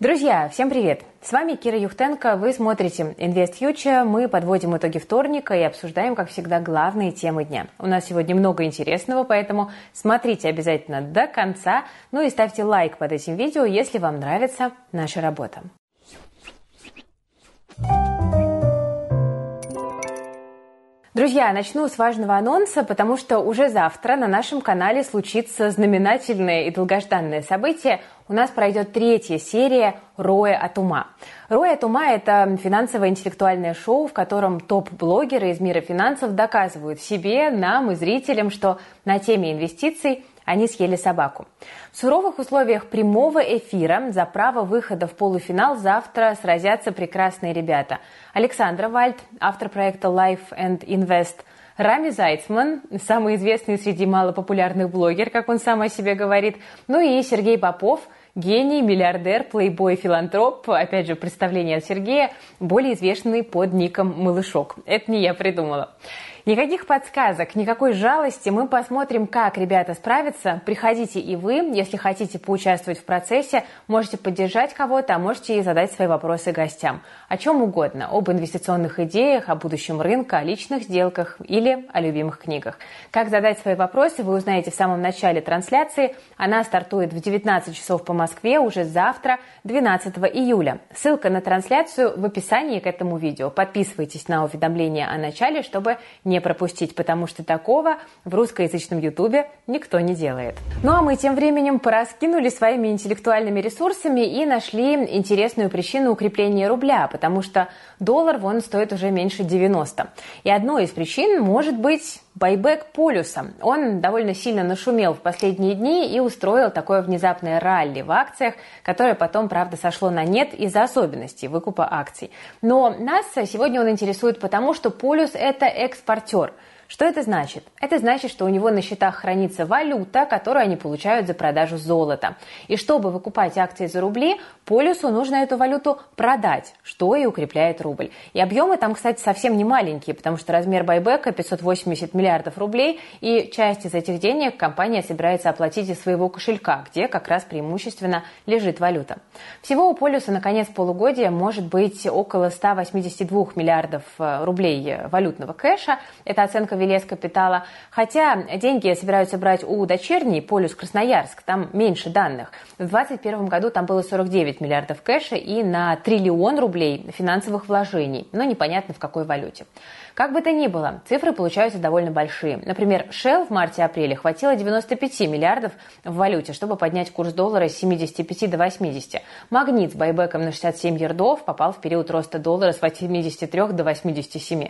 Друзья, всем привет! С вами Кира Юхтенко, вы смотрите Invest Future, мы подводим итоги вторника и обсуждаем, как всегда, главные темы дня. У нас сегодня много интересного, поэтому смотрите обязательно до конца, ну и ставьте лайк под этим видео, если вам нравится наша работа. Друзья, начну с важного анонса, потому что уже завтра на нашем канале случится знаменательное и долгожданное событие. У нас пройдет третья серия «Роя от ума». «Роя от ума» – это финансовое интеллектуальное шоу, в котором топ-блогеры из мира финансов доказывают себе, нам и зрителям, что на теме инвестиций они съели собаку. В суровых условиях прямого эфира за право выхода в полуфинал завтра сразятся прекрасные ребята. Александра Вальд, автор проекта Life and Invest, Рами Зайцман, самый известный среди малопопулярных блогер, как он сам о себе говорит, ну и Сергей Попов – гений, миллиардер, плейбой, филантроп, опять же, представление от Сергея, более известный под ником Малышок. Это не я придумала. Никаких подсказок, никакой жалости. Мы посмотрим, как ребята справятся. Приходите и вы, если хотите поучаствовать в процессе, можете поддержать кого-то, а можете и задать свои вопросы гостям. О чем угодно. Об инвестиционных идеях, о будущем рынка, о личных сделках или о любимых книгах. Как задать свои вопросы, вы узнаете в самом начале трансляции. Она стартует в 19 часов по Москве уже завтра, 12 июля. Ссылка на трансляцию в описании к этому видео. Подписывайтесь на уведомления о начале, чтобы пропустить, потому что такого в русскоязычном ютубе никто не делает. Ну а мы тем временем пораскинули своими интеллектуальными ресурсами и нашли интересную причину укрепления рубля, потому что доллар вон стоит уже меньше 90. И одной из причин может быть байбек полюса. Он довольно сильно нашумел в последние дни и устроил такое внезапное ралли в акциях, которое потом, правда, сошло на нет из-за особенностей выкупа акций. Но нас сегодня он интересует потому, что полюс – это экспортер – что это значит? Это значит, что у него на счетах хранится валюта, которую они получают за продажу золота. И чтобы выкупать акции за рубли, полюсу нужно эту валюту продать, что и укрепляет рубль. И объемы там, кстати, совсем не маленькие, потому что размер байбека 580 миллиардов рублей, и часть из этих денег компания собирается оплатить из своего кошелька, где как раз преимущественно лежит валюта. Всего у полюса на конец полугодия может быть около 182 миллиардов э, рублей валютного кэша. Это оценка Велес Капитала. Хотя деньги собираются брать у дочерней Полюс Красноярск, там меньше данных. В 2021 году там было 49 миллиардов кэша и на триллион рублей финансовых вложений, но непонятно в какой валюте. Как бы то ни было, цифры получаются довольно большие. Например, Shell в марте-апреле хватило 95 миллиардов в валюте, чтобы поднять курс доллара с 75 до 80. Магнит с байбеком на 67 ярдов попал в период роста доллара с 83 до 87.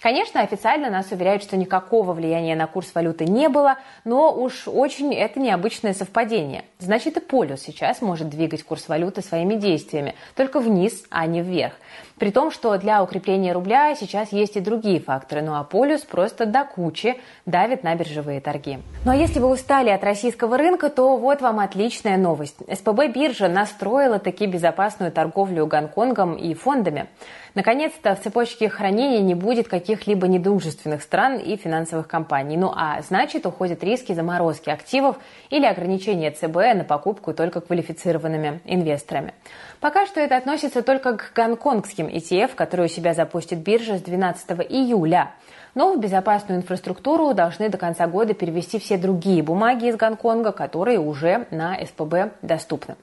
Конечно, официально нас уверяют, что никакого влияния на курс валюты не было, но уж очень это необычное совпадение. Значит, и полюс сейчас может двигать курс валюты своими действиями, только вниз, а не вверх. При том, что для укрепления рубля сейчас есть и другие факторы, ну а полюс просто до кучи давит на биржевые торги. Ну а если вы устали от российского рынка, то вот вам отличная новость. СПБ биржа настроила таки безопасную торговлю Гонконгом и фондами. Наконец-то в цепочке хранения не будет каких-либо недружественных стран и финансовых компаний. Ну а значит, уходят риски заморозки активов или ограничения ЦБ на покупку только квалифицированными инвесторами. Пока что это относится только к гонконгским ETF, которые у себя запустит биржа с 12 июля. Но в безопасную инфраструктуру должны до конца года перевести все другие бумаги из Гонконга, которые уже на СПБ доступны.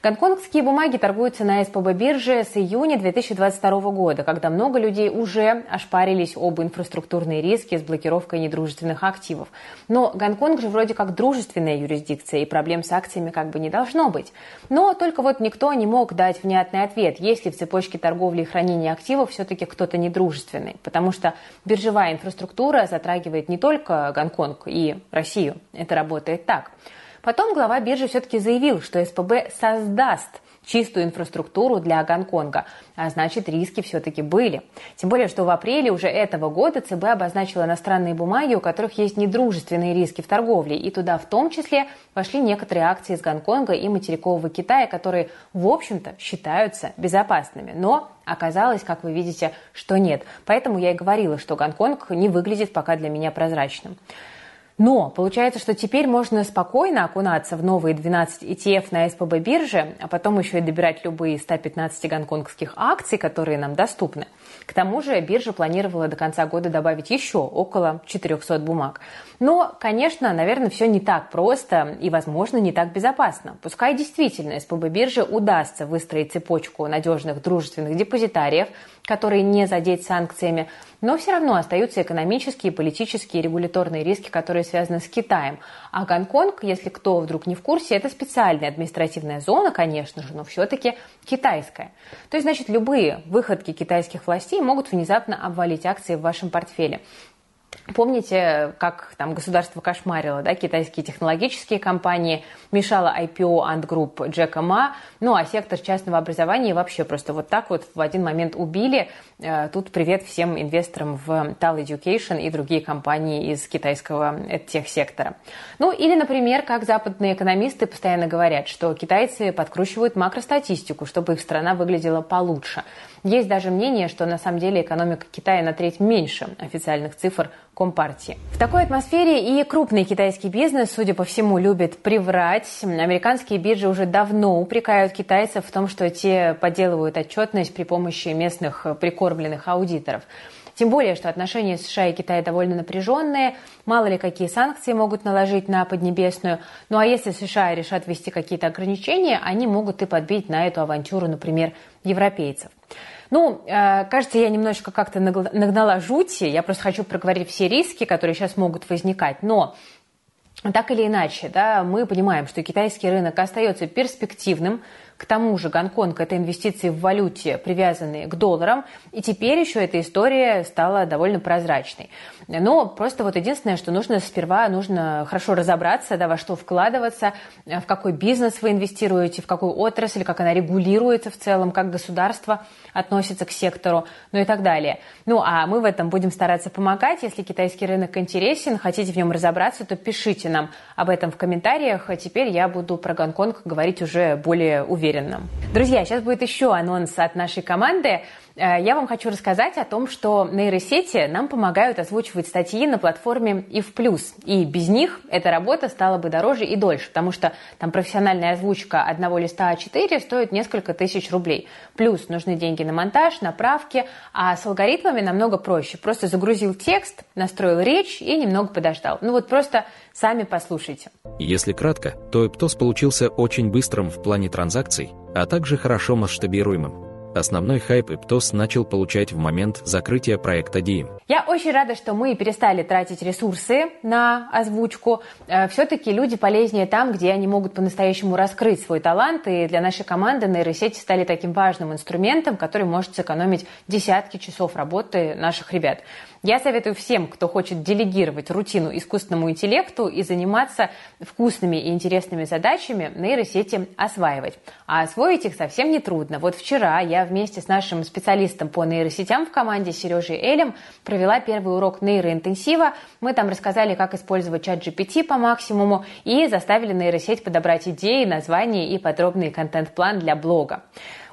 Гонконгские бумаги торгуются на СПБ бирже с июня 2022 года, когда много людей уже ошпарились об инфраструктурные риски с блокировкой недружественных активов. Но Гонконг же вроде как дружественная юрисдикция, и проблем с акциями как бы не должно быть. Но только вот никто не мог дать внятный ответ, есть ли в цепочке торговли и хранения активов все-таки кто-то недружественный. Потому что биржевая инфраструктура затрагивает не только Гонконг и Россию. Это работает так. Потом глава биржи все-таки заявил, что СПБ создаст чистую инфраструктуру для Гонконга, а значит риски все-таки были. Тем более, что в апреле уже этого года ЦБ обозначила иностранные бумаги, у которых есть недружественные риски в торговле, и туда в том числе вошли некоторые акции из Гонконга и материкового Китая, которые, в общем-то, считаются безопасными. Но оказалось, как вы видите, что нет. Поэтому я и говорила, что Гонконг не выглядит пока для меня прозрачным. Но получается, что теперь можно спокойно окунаться в новые 12 ETF на СПБ бирже, а потом еще и добирать любые 115 гонконгских акций, которые нам доступны. К тому же биржа планировала до конца года добавить еще около 400 бумаг. Но, конечно, наверное, все не так просто и, возможно, не так безопасно. Пускай действительно СПБ бирже удастся выстроить цепочку надежных дружественных депозитариев, которые не задеть санкциями, но все равно остаются экономические, политические и регуляторные риски, которые связаны с Китаем. А Гонконг, если кто вдруг не в курсе, это специальная административная зона, конечно же, но все-таки китайская. То есть, значит, любые выходки китайских властей могут внезапно обвалить акции в вашем портфеле. Помните, как там государство кошмарило, да, китайские технологические компании, мешало IPO Ant Group Джека Ма, ну а сектор частного образования вообще просто вот так вот в один момент убили. Э, тут привет всем инвесторам в Tal Education и другие компании из китайского тех-сектора. Ну или, например, как западные экономисты постоянно говорят, что китайцы подкручивают макростатистику, чтобы их страна выглядела получше. Есть даже мнение, что на самом деле экономика Китая на треть меньше официальных цифр Компартии. В такой атмосфере и крупный китайский бизнес, судя по всему, любит приврать. Американские биржи уже давно упрекают китайцев в том, что те подделывают отчетность при помощи местных прикормленных аудиторов. Тем более, что отношения США и Китая довольно напряженные, мало ли какие санкции могут наложить на Поднебесную. Ну а если США решат ввести какие-то ограничения, они могут и подбить на эту авантюру, например, европейцев. Ну, э, кажется, я немножечко как-то нагнала жути. Я просто хочу проговорить все риски, которые сейчас могут возникать. Но так или иначе, да, мы понимаем, что китайский рынок остается перспективным, к тому же Гонконг – это инвестиции в валюте, привязанные к долларам, и теперь еще эта история стала довольно прозрачной. Но просто вот единственное, что нужно сперва, нужно хорошо разобраться, да, во что вкладываться, в какой бизнес вы инвестируете, в какую отрасль, как она регулируется в целом, как государство относится к сектору, ну и так далее. Ну, а мы в этом будем стараться помогать. Если китайский рынок интересен, хотите в нем разобраться, то пишите нам об этом в комментариях. А теперь я буду про Гонконг говорить уже более уверенно уверенным. Друзья, сейчас будет еще анонс от нашей команды. Э, я вам хочу рассказать о том, что нейросети нам помогают озвучивать статьи на платформе IF+. И без них эта работа стала бы дороже и дольше, потому что там профессиональная озвучка одного листа А4 стоит несколько тысяч рублей. Плюс нужны деньги на монтаж, на правки, а с алгоритмами намного проще. Просто загрузил текст, настроил речь и немного подождал. Ну вот просто сами послушайте. Если кратко, то Эптос получился очень быстрым в плане транзакций, а также хорошо масштабируемым. Основной хайп Иптос начал получать в момент закрытия проекта DIM. Я очень рада, что мы перестали тратить ресурсы на озвучку. Э, Все-таки люди полезнее там, где они могут по-настоящему раскрыть свой талант. И для нашей команды нейросети стали таким важным инструментом, который может сэкономить десятки часов работы наших ребят. Я советую всем, кто хочет делегировать рутину искусственному интеллекту и заниматься вкусными и интересными задачами, нейросети осваивать. А освоить их совсем не трудно. Вот вчера я вместе с нашим специалистом по нейросетям в команде Сережей Элем провела первый урок нейроинтенсива. Мы там рассказали, как использовать чат GPT по максимуму и заставили нейросеть подобрать идеи, названия и подробный контент-план для блога.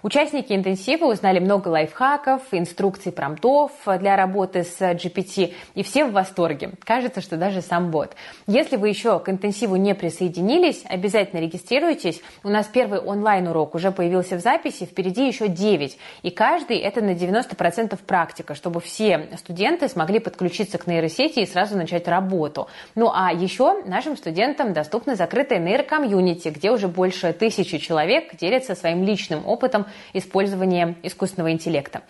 Участники интенсива узнали много лайфхаков, инструкций промптов для работы с GPT, и все в восторге. Кажется, что даже сам бот. Если вы еще к интенсиву не присоединились, обязательно регистрируйтесь. У нас первый онлайн-урок уже появился в записи, впереди еще 9. И каждый это на 90% практика, чтобы все студенты смогли подключиться к нейросети и сразу начать работу. Ну а еще нашим студентам доступна закрытая нейрокомьюнити, где уже больше тысячи человек делятся своим личным опытом использования искусственного интеллекта.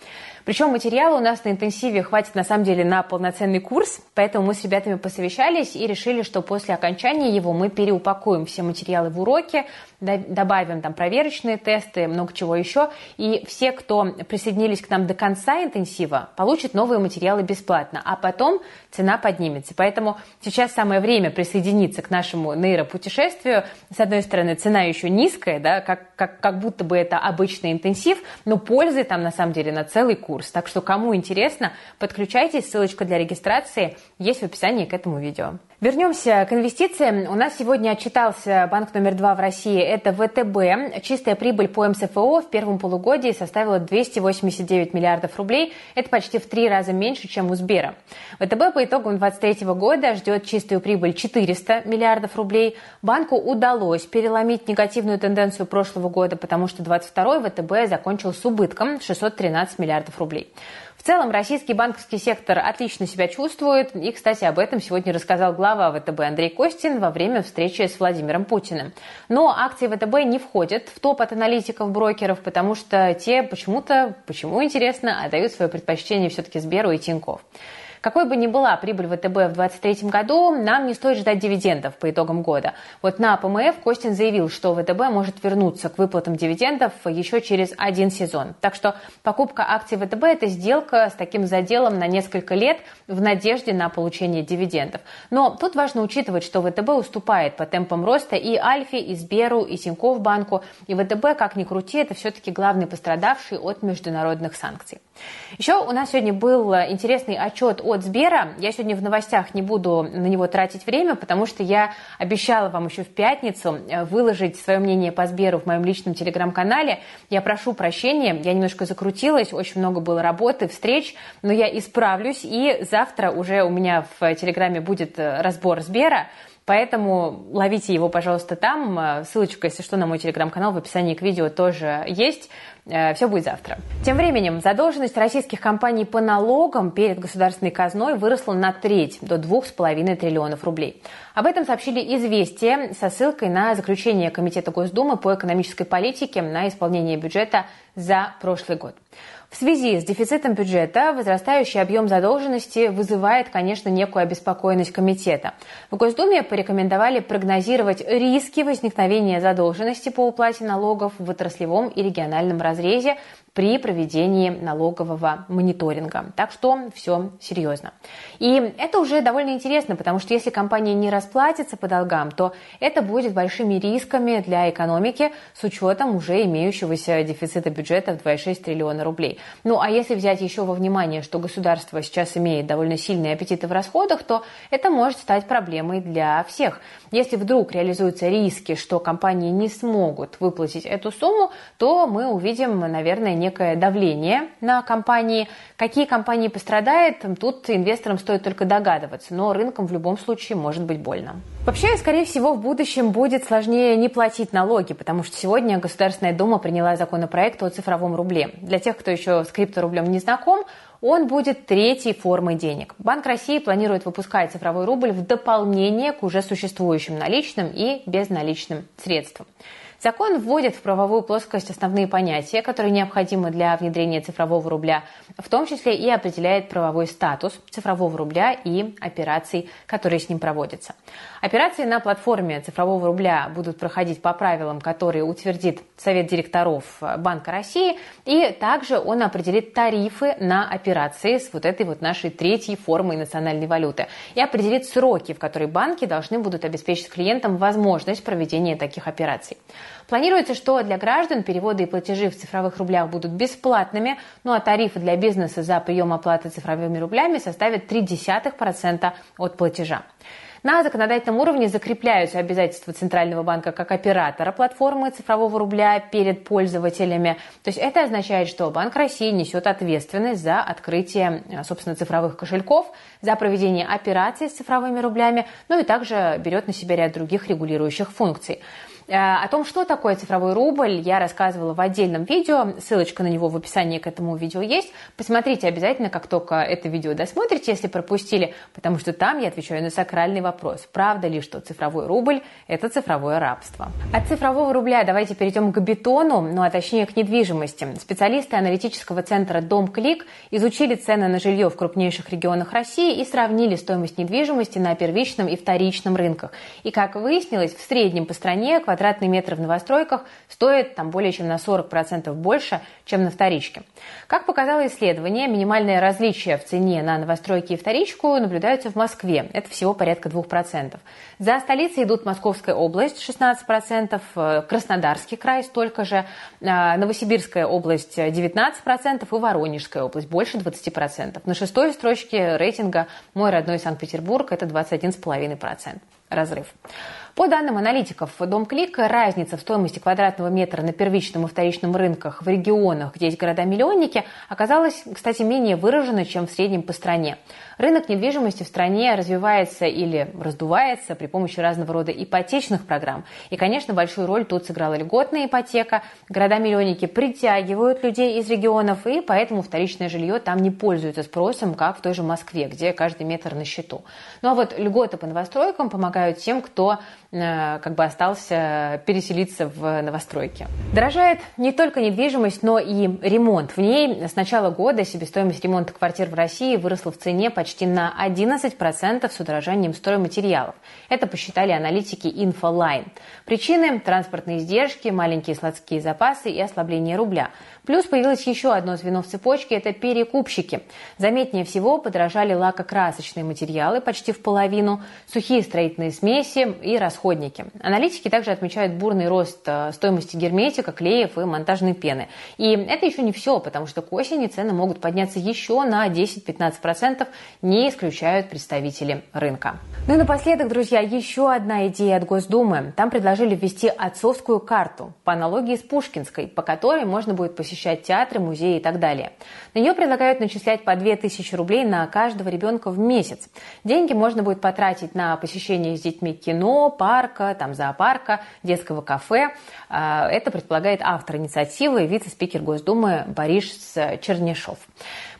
Причем материала у нас на интенсиве хватит на самом деле на полноценный курс, поэтому мы с ребятами посовещались и решили, что после окончания его мы переупакуем все материалы в уроки, добавим там проверочные тесты, много чего еще. И все, кто присоединились к нам до конца интенсива, получат новые материалы бесплатно, а потом цена поднимется. Поэтому сейчас самое время присоединиться к нашему нейропутешествию. С одной стороны, цена еще низкая, да, как, как, как будто бы это обычный интенсив, но пользы там на самом деле на целый курс. Так что, кому интересно, подключайтесь, ссылочка для регистрации есть в описании к этому видео. Вернемся к инвестициям. У нас сегодня отчитался банк номер два в России. Это ВТБ. Чистая прибыль по МСФО в первом полугодии составила 289 миллиардов рублей. Это почти в три раза меньше, чем у Сбера. ВТБ по итогам 2023 года ждет чистую прибыль 400 миллиардов рублей. Банку удалось переломить негативную тенденцию прошлого года, потому что 2022 ВТБ закончил с убытком 613 миллиардов рублей целом российский банковский сектор отлично себя чувствует. И, кстати, об этом сегодня рассказал глава ВТБ Андрей Костин во время встречи с Владимиром Путиным. Но акции ВТБ не входят в топ от аналитиков-брокеров, потому что те почему-то, почему интересно, отдают свое предпочтение все-таки Сберу и Тинькофф. Какой бы ни была прибыль ВТБ в 2023 году, нам не стоит ждать дивидендов по итогам года. Вот на ПМФ Костин заявил, что ВТБ может вернуться к выплатам дивидендов еще через один сезон. Так что покупка акций ВТБ – это сделка с таким заделом на несколько лет в надежде на получение дивидендов. Но тут важно учитывать, что ВТБ уступает по темпам роста и Альфе, и Сберу, и Тинькофф банку. И ВТБ, как ни крути, это все-таки главный пострадавший от международных санкций. Еще у нас сегодня был интересный отчет о от Сбера. Я сегодня в новостях не буду на него тратить время, потому что я обещала вам еще в пятницу э, выложить свое мнение по Сберу в моем личном телеграм-канале. Я прошу прощения, я немножко закрутилась, очень много было работы, встреч, но я исправлюсь, и завтра уже у меня в телеграме будет э, разбор Сбера. Поэтому ловите его, пожалуйста, там. Э, ссылочка, если что, на мой телеграм-канал в описании к видео тоже есть. Э, Все будет завтра. Тем временем задолженность российских компаний по налогам перед государственной казной выросла на треть, до 2,5 триллионов рублей. Об этом сообщили «Известия» со ссылкой на заключение Комитета Госдумы по экономической политике на исполнение бюджета за прошлый год. В связи с дефицитом бюджета возрастающий объем задолженности вызывает, конечно, некую обеспокоенность комитета. В Госдуме порекомендовали прогнозировать риски возникновения задолженности по уплате налогов в отраслевом и региональном разрезе при проведении налогового мониторинга. Так что все серьезно. И это уже довольно интересно, потому что если компания не расплатится по долгам, то это будет большими рисками для экономики с учетом уже имеющегося дефицита бюджета в 2,6 триллиона рублей. Ну а если взять еще во внимание, что государство сейчас имеет довольно сильные аппетиты в расходах, то это может стать проблемой для всех. Если вдруг реализуются риски, что компании не смогут выплатить эту сумму, то мы увидим, наверное, некое давление на компании. Какие компании пострадают, тут инвесторам стоит только догадываться, но рынкам в любом случае может быть больно. Вообще, скорее всего, в будущем будет сложнее не платить налоги, потому что сегодня Государственная Дума приняла законопроект о цифровом рубле. Для тех, кто еще с крипторублем не знаком, он будет третьей формой денег. Банк России планирует выпускать цифровой рубль в дополнение к уже существующим наличным и безналичным средствам. Закон вводит в правовую плоскость основные понятия, которые необходимы для внедрения цифрового рубля, в том числе и определяет правовой статус цифрового рубля и операций, которые с ним проводятся. Операции на платформе цифрового рубля будут проходить по правилам, которые утвердит Совет директоров Банка России, и также он определит тарифы на операции с вот этой вот нашей третьей формой национальной валюты и определит сроки, в которые банки должны будут обеспечить клиентам возможность проведения таких операций. Планируется, что для граждан переводы и платежи в цифровых рублях будут бесплатными, ну а тарифы для бизнеса за прием оплаты цифровыми рублями составят 0,3% от платежа. На законодательном уровне закрепляются обязательства Центрального банка как оператора платформы цифрового рубля перед пользователями. То есть это означает, что Банк России несет ответственность за открытие, собственно, цифровых кошельков, за проведение операций с цифровыми рублями, ну и также берет на себя ряд других регулирующих функций. Э, о том, что такое цифровой рубль, я рассказывала в отдельном видео. Ссылочка на него в описании к этому видео есть. Посмотрите обязательно, как только это видео досмотрите, если пропустили, потому что там я отвечаю на сакральный вопрос. Правда ли, что цифровой рубль – это цифровое рабство? От цифрового рубля давайте перейдем к бетону, ну а точнее к недвижимости. Специалисты аналитического центра «Дом Клик» изучили цены на жилье в крупнейших регионах России и сравнили стоимость недвижимости на первичном и вторичном рынках. И, как выяснилось, в среднем по стране квадратный квадратный метр в новостройках стоит там более чем на 40% больше, чем на вторичке. Как показало исследование, минимальное различие в цене на новостройки и вторичку наблюдаются в Москве. Это всего порядка 2%. За столицей идут Московская область 16%, э, Краснодарский край столько же, э, Новосибирская область 19% и Воронежская область больше 20%. На шестой строчке рейтинга «Мой родной Санкт-Петербург» это 21,5% разрыв. По данным аналитиков Дом Клик, разница в стоимости квадратного метра на первичном и вторичном рынках в регионах, где есть города-миллионники, оказалась, кстати, менее выражена, чем в среднем по стране. Рынок недвижимости в стране развивается или раздувается при помощи разного рода ипотечных программ. И, конечно, большую роль тут сыграла льготная ипотека. Города-миллионники притягивают людей из регионов, и поэтому вторичное жилье там не пользуется спросом, как в той же Москве, где каждый метр на счету. Ну а вот льготы по новостройкам помогают тем, кто Э, как бы остался переселиться в новостройки. Дорожает не только недвижимость, но и ремонт. В ней с начала года себестоимость ремонта квартир в России выросла в цене почти на 11% с удорожанием стройматериалов. Это посчитали аналитики Infoline. Причины – транспортные издержки, маленькие складские запасы и ослабление рубля – Плюс появилось еще одно звено в цепочке – это перекупщики. Заметнее всего подорожали лакокрасочные материалы почти в половину, сухие строительные смеси и расходники. Аналитики также отмечают бурный рост э, стоимости герметика, клеев и монтажной пены. И это еще не все, потому что к осени цены могут подняться еще на 10-15%, не исключают представители рынка. Ну и напоследок, друзья, еще одна идея от Госдумы. Там предложили ввести отцовскую карту по аналогии с Пушкинской, по которой можно будет посещать театры, музеи и так далее. На нее предлагают начислять по 2000 рублей на каждого ребенка в месяц. Деньги можно будет потратить на посещение с детьми кино, парка, там, зоопарка, детского кафе. А, это предполагает автор инициативы, вице-спикер Госдумы Борис Чернешов.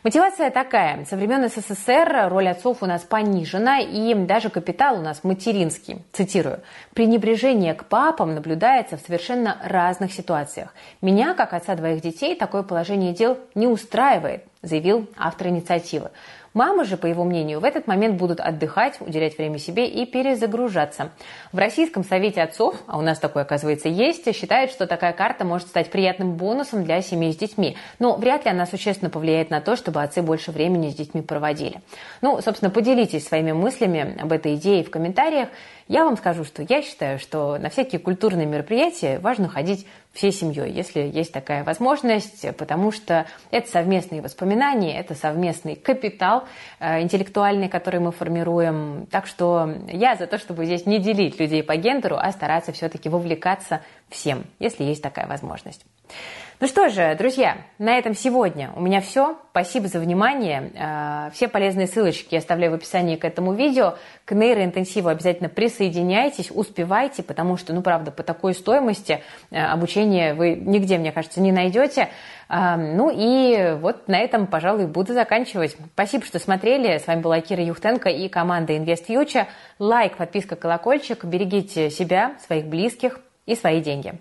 Мотивация такая. Со времен СССР роль отцов у нас понижена, и даже капитал у нас материнский. Цитирую. «Пренебрежение к папам наблюдается в совершенно разных ситуациях. Меня, как отца двоих детей, такое положение дел не устраивает», заявил автор инициативы. Мамы же, по его мнению, в этот момент будут отдыхать, уделять время себе и перезагружаться. В Российском совете отцов, а у нас такое, оказывается, есть, считают, что такая карта может стать приятным бонусом для семей с детьми. Но вряд ли она существенно повлияет на то, чтобы отцы больше времени с детьми проводили. Ну, собственно, поделитесь своими мыслями об этой идее в комментариях. Я вам скажу, что я считаю, что на всякие культурные мероприятия важно ходить всей семьей, если есть такая возможность, потому что это совместные воспоминания, это совместный капитал э, интеллектуальный, который мы формируем. Так что я за то, чтобы здесь не делить людей по гендеру, а стараться все-таки вовлекаться всем, если есть такая возможность. Ну что же, друзья, на этом сегодня у меня все. Спасибо за внимание. Э, все полезные ссылочки я оставляю в описании к этому видео. К нейроинтенсиву обязательно присоединяйтесь, успевайте, потому что, ну правда, по такой стоимости э, обучения вы нигде, мне кажется, не найдете. Э, ну и вот на этом, пожалуй, буду заканчивать. Спасибо, что смотрели. С вами была Кира Юхтенко и команда InvestFuture. Лайк, подписка, колокольчик. Берегите себя, своих близких и свои деньги.